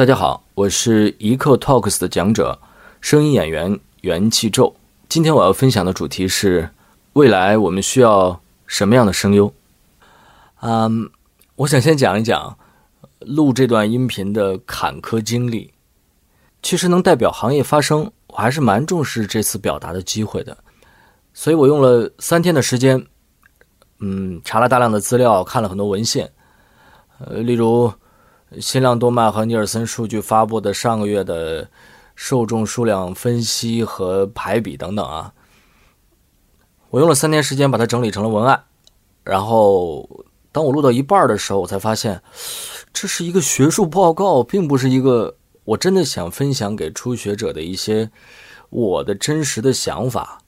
大家好，我是一刻 Talks 的讲者，声音演员元气宙。今天我要分享的主题是：未来我们需要什么样的声优？嗯，我想先讲一讲录这段音频的坎坷经历。其实能代表行业发声，我还是蛮重视这次表达的机会的。所以我用了三天的时间，嗯，查了大量的资料，看了很多文献，呃，例如。新浪、动漫和尼尔森数据发布的上个月的受众数量分析和排比等等啊，我用了三天时间把它整理成了文案。然后，当我录到一半的时候，我才发现这是一个学术报告，并不是一个我真的想分享给初学者的一些我的真实的想法。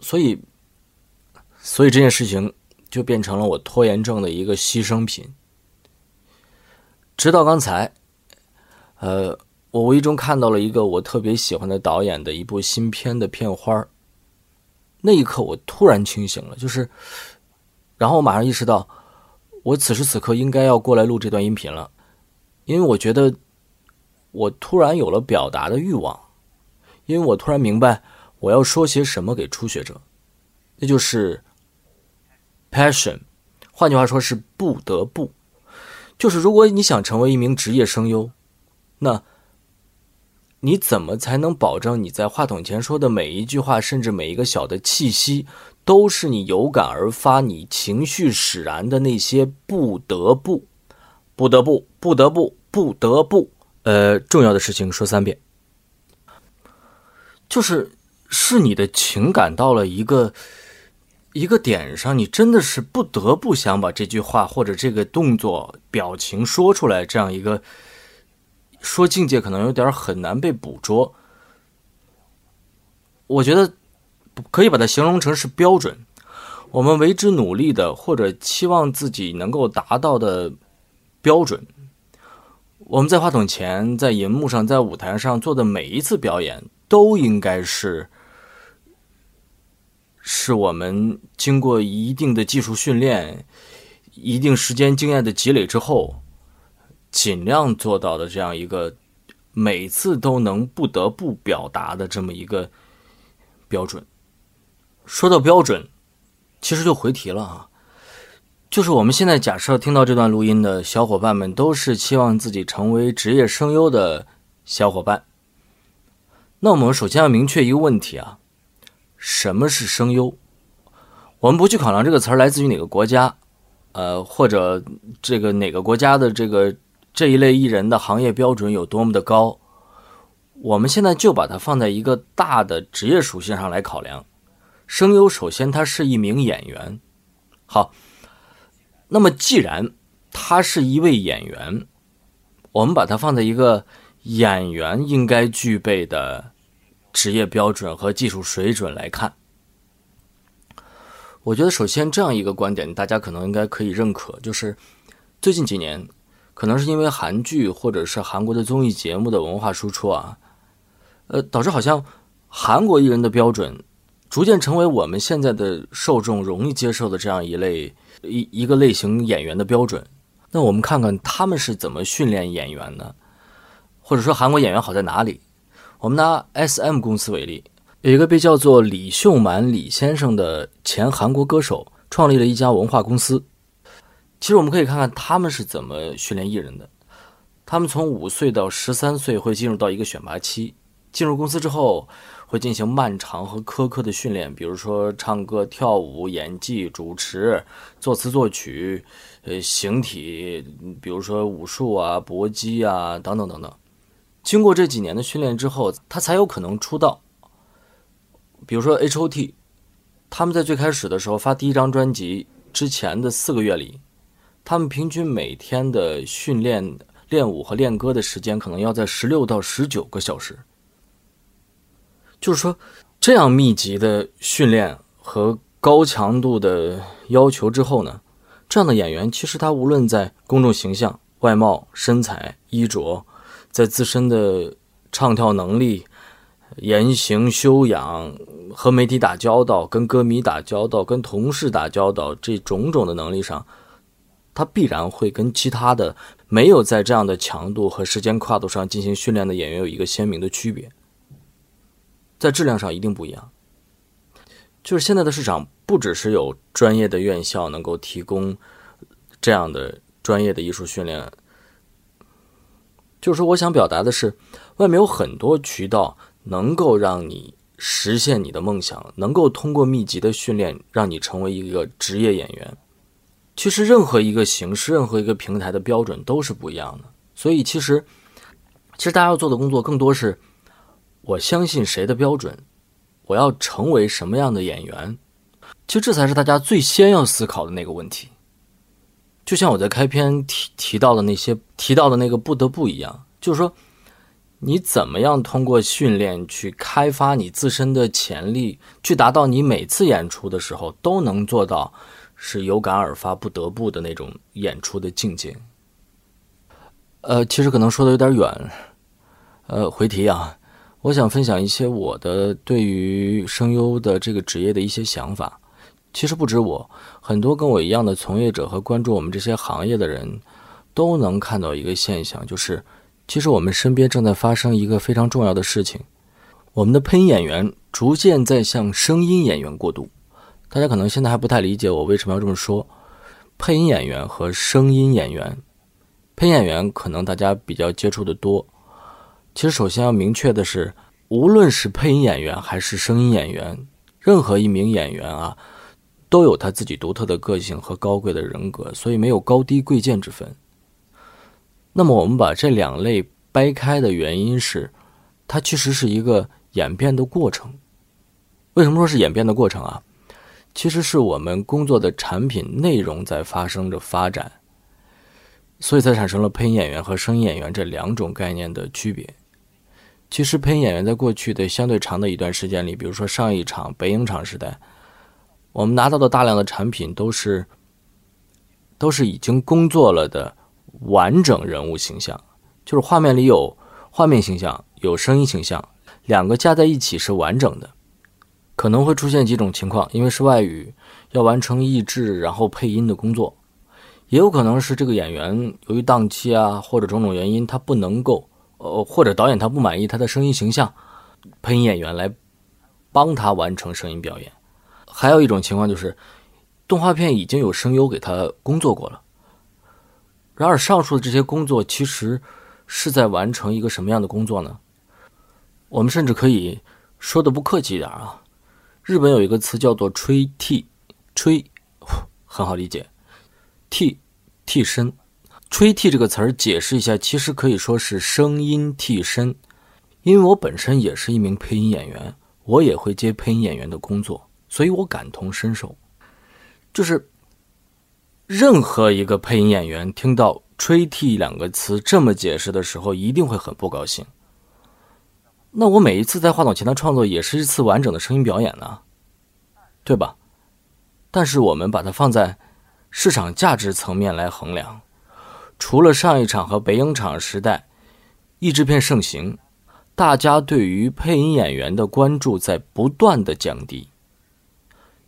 所以，所以这件事情就变成了我拖延症的一个牺牲品。直到刚才，呃，我无意中看到了一个我特别喜欢的导演的一部新片的片花那一刻我突然清醒了，就是，然后我马上意识到，我此时此刻应该要过来录这段音频了，因为我觉得我突然有了表达的欲望，因为我突然明白我要说些什么给初学者，那就是 passion，换句话说是不得不。就是如果你想成为一名职业声优，那你怎么才能保证你在话筒前说的每一句话，甚至每一个小的气息，都是你有感而发、你情绪使然的那些不得不、不得不、不得不、不得不？呃，重要的事情说三遍，就是是你的情感到了一个。一个点上，你真的是不得不想把这句话或者这个动作、表情说出来。这样一个说境界可能有点很难被捕捉。我觉得可以把它形容成是标准。我们为之努力的，或者期望自己能够达到的标准。我们在话筒前、在银幕上、在舞台上做的每一次表演，都应该是。是我们经过一定的技术训练、一定时间经验的积累之后，尽量做到的这样一个每次都能不得不表达的这么一个标准。说到标准，其实就回题了啊，就是我们现在假设听到这段录音的小伙伴们都是期望自己成为职业声优的小伙伴，那我们首先要明确一个问题啊。什么是声优？我们不去考量这个词儿来自于哪个国家，呃，或者这个哪个国家的这个这一类艺人的行业标准有多么的高。我们现在就把它放在一个大的职业属性上来考量。声优首先他是一名演员，好，那么既然他是一位演员，我们把它放在一个演员应该具备的。职业标准和技术水准来看，我觉得首先这样一个观点，大家可能应该可以认可，就是最近几年，可能是因为韩剧或者是韩国的综艺节目的文化输出啊，呃，导致好像韩国艺人的标准逐渐成为我们现在的受众容易接受的这样一类一一个类型演员的标准。那我们看看他们是怎么训练演员的，或者说韩国演员好在哪里？我们拿 S.M 公司为例，有一个被叫做李秀满李先生的前韩国歌手，创立了一家文化公司。其实我们可以看看他们是怎么训练艺人的。他们从五岁到十三岁会进入到一个选拔期，进入公司之后会进行漫长和苛刻的训练，比如说唱歌、跳舞、演技、主持、作词作曲、呃形体，比如说武术啊、搏击啊等等等等。经过这几年的训练之后，他才有可能出道。比如说 H.O.T，他们在最开始的时候发第一张专辑之前的四个月里，他们平均每天的训练、练舞和练歌的时间可能要在十六到十九个小时。就是说，这样密集的训练和高强度的要求之后呢，这样的演员其实他无论在公众形象、外貌、身材、衣着。在自身的唱跳能力、言行修养、和媒体打交道、跟歌迷打交道、跟同事打交道这种种的能力上，他必然会跟其他的没有在这样的强度和时间跨度上进行训练的演员有一个鲜明的区别，在质量上一定不一样。就是现在的市场不只是有专业的院校能够提供这样的专业的艺术训练，就是说，我想表达的是，外面有很多渠道能够让你实现你的梦想，能够通过密集的训练让你成为一个职业演员。其实，任何一个形式、任何一个平台的标准都是不一样的。所以，其实，其实大家要做的工作更多是，我相信谁的标准。我要成为什么样的演员？其实这才是大家最先要思考的那个问题。就像我在开篇提提到的那些提到的那个不得不一样，就是说，你怎么样通过训练去开发你自身的潜力，去达到你每次演出的时候都能做到是有感而发、不得不的那种演出的境界。呃，其实可能说的有点远，呃，回题啊。我想分享一些我的对于声优的这个职业的一些想法。其实不止我，很多跟我一样的从业者和关注我们这些行业的人，都能看到一个现象，就是其实我们身边正在发生一个非常重要的事情：我们的配音演员逐渐在向声音演员过渡。大家可能现在还不太理解我为什么要这么说。配音演员和声音演员，配音演员可能大家比较接触的多。其实，首先要明确的是，无论是配音演员还是声音演员，任何一名演员啊，都有他自己独特的个性和高贵的人格，所以没有高低贵贱之分。那么，我们把这两类掰开的原因是，它其实是一个演变的过程。为什么说是演变的过程啊？其实是我们工作的产品内容在发生着发展，所以才产生了配音演员和声音演员这两种概念的区别。其实，配音演员在过去的相对长的一段时间里，比如说上一场北影厂时代，我们拿到的大量的产品都是都是已经工作了的完整人物形象，就是画面里有画面形象，有声音形象，两个加在一起是完整的。可能会出现几种情况，因为是外语，要完成译制然后配音的工作，也有可能是这个演员由于档期啊或者种种原因，他不能够。呃，或者导演他不满意他的声音形象，配音演员来帮他完成声音表演。还有一种情况就是，动画片已经有声优给他工作过了。然而，上述的这些工作其实是在完成一个什么样的工作呢？我们甚至可以说的不客气一点啊，日本有一个词叫做“吹替”，吹很好理解，替替身。吹替这个词儿解释一下，其实可以说是声音替身。因为我本身也是一名配音演员，我也会接配音演员的工作，所以我感同身受。就是任何一个配音演员听到“吹替”两个词这么解释的时候，一定会很不高兴。那我每一次在话筒前的创作也是一次完整的声音表演呢，对吧？但是我们把它放在市场价值层面来衡量。除了上一场和北影厂时代，译制片盛行，大家对于配音演员的关注在不断的降低。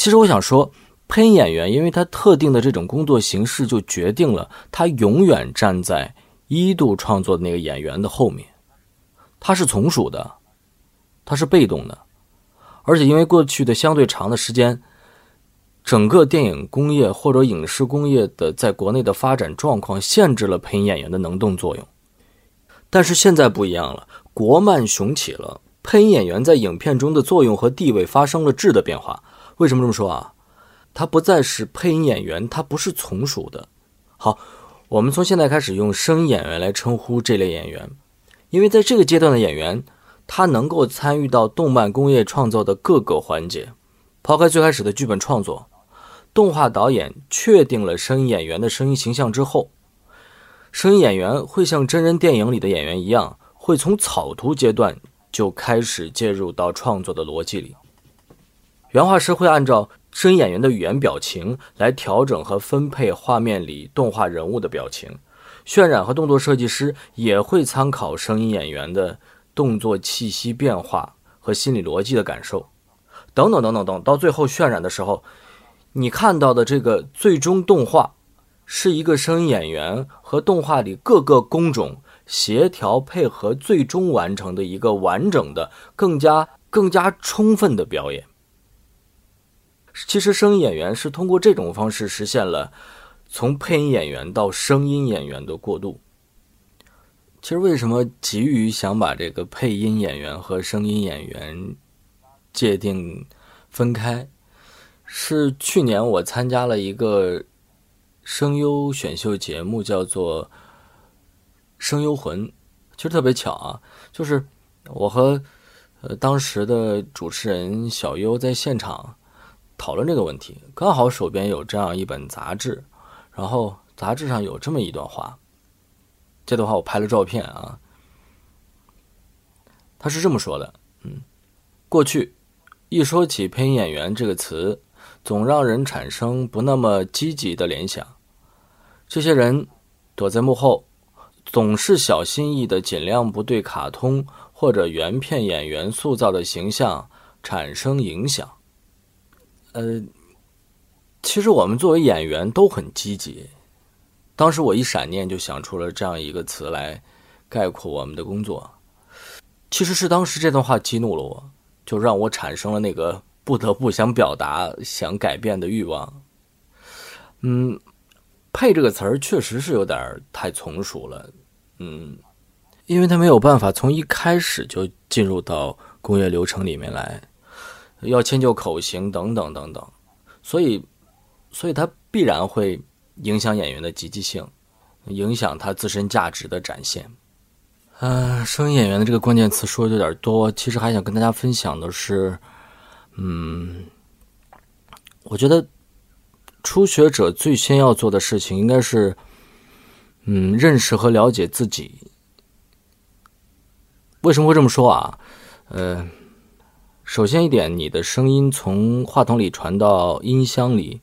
其实我想说，配音演员因为他特定的这种工作形式，就决定了他永远站在一度创作的那个演员的后面，他是从属的，他是被动的，而且因为过去的相对长的时间。整个电影工业或者影视工业的在国内的发展状况限制了配音演员的能动作用，但是现在不一样了，国漫雄起了，配音演员在影片中的作用和地位发生了质的变化。为什么这么说啊？他不再是配音演员，他不是从属的。好，我们从现在开始用声音演员来称呼这类演员，因为在这个阶段的演员，他能够参与到动漫工业创造的各个环节，抛开最开始的剧本创作。动画导演确定了声音演员的声音形象之后，声音演员会像真人电影里的演员一样，会从草图阶段就开始介入到创作的逻辑里。原画师会按照声音演员的语言表情来调整和分配画面里动画人物的表情，渲染和动作设计师也会参考声音演员的动作气息变化和心理逻辑的感受，等等等等等，到最后渲染的时候。你看到的这个最终动画，是一个声音演员和动画里各个工种协调配合，最终完成的一个完整的、更加更加充分的表演。其实，声音演员是通过这种方式实现了从配音演员到声音演员的过渡。其实，为什么急于想把这个配音演员和声音演员界定分开？是去年我参加了一个。声优选秀节目叫做《声优魂》，其实特别巧啊，就是我和呃当时的主持人小优在现场讨论这个问题，刚好手边有这样一本杂志，然后杂志上有这么一段话，这段话我拍了照片啊，他是这么说的，嗯，过去一说起配音演员这个词，总让人产生不那么积极的联想。这些人躲在幕后，总是小心翼翼的，尽量不对卡通或者原片演员塑造的形象产生影响。呃，其实我们作为演员都很积极。当时我一闪念就想出了这样一个词来概括我们的工作。其实是当时这段话激怒了我，就让我产生了那个不得不想表达、想改变的欲望。嗯。配这个词儿确实是有点太从属了，嗯，因为他没有办法从一开始就进入到工业流程里面来，要迁就口型等等等等，所以，所以它必然会影响演员的积极性，影响他自身价值的展现。嗯，声音演员的这个关键词说的有点多，其实还想跟大家分享的是，嗯，我觉得。初学者最先要做的事情应该是，嗯，认识和了解自己。为什么会这么说啊？呃，首先一点，你的声音从话筒里传到音箱里，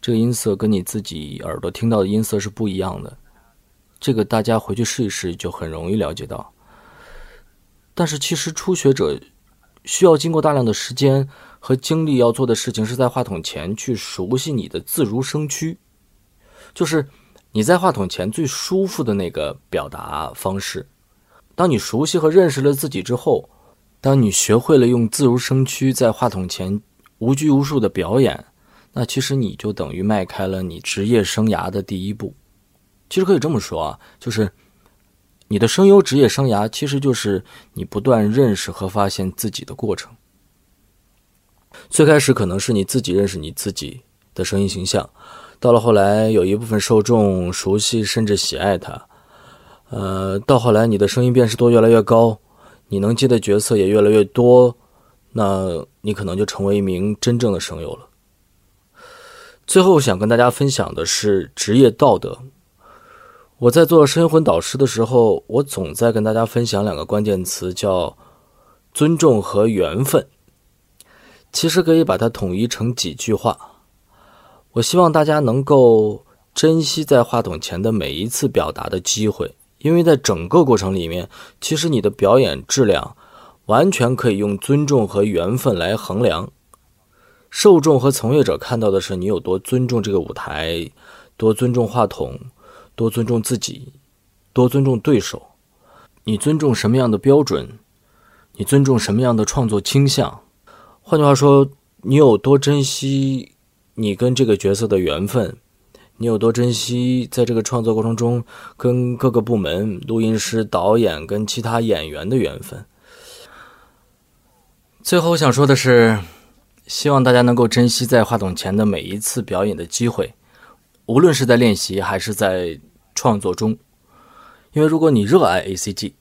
这个音色跟你自己耳朵听到的音色是不一样的。这个大家回去试一试，就很容易了解到。但是其实初学者需要经过大量的时间。和精力要做的事情是在话筒前去熟悉你的自如声区，就是你在话筒前最舒服的那个表达方式。当你熟悉和认识了自己之后，当你学会了用自如声区在话筒前无拘无束的表演，那其实你就等于迈开了你职业生涯的第一步。其实可以这么说啊，就是你的声优职业生涯其实就是你不断认识和发现自己的过程。最开始可能是你自己认识你自己的声音形象，到了后来有一部分受众熟悉甚至喜爱它，呃，到后来你的声音辨识度越来越高，你能接的角色也越来越多，那你可能就成为一名真正的声优了。最后想跟大家分享的是职业道德。我在做声音魂导师的时候，我总在跟大家分享两个关键词，叫尊重和缘分。其实可以把它统一成几句话。我希望大家能够珍惜在话筒前的每一次表达的机会，因为在整个过程里面，其实你的表演质量完全可以用尊重和缘分来衡量。受众和从业者看到的是你有多尊重这个舞台，多尊重话筒，多尊重自己，多尊重对手。你尊重什么样的标准？你尊重什么样的创作倾向？换句话说，你有多珍惜你跟这个角色的缘分？你有多珍惜在这个创作过程中跟各个部门、录音师、导演跟其他演员的缘分？最后，我想说的是，希望大家能够珍惜在话筒前的每一次表演的机会，无论是在练习还是在创作中。因为如果你热爱 A C G，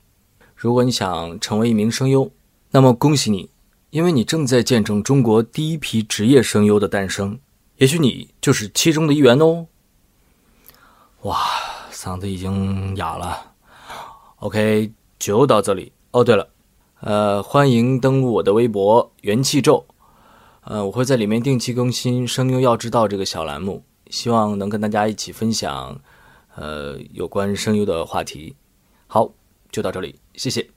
如果你想成为一名声优，那么恭喜你。因为你正在见证中国第一批职业声优的诞生，也许你就是其中的一员哦。哇，嗓子已经哑了。OK，就到这里。哦，对了，呃，欢迎登录我的微博元气咒，呃，我会在里面定期更新“声优要知道”这个小栏目，希望能跟大家一起分享，呃，有关声优的话题。好，就到这里，谢谢。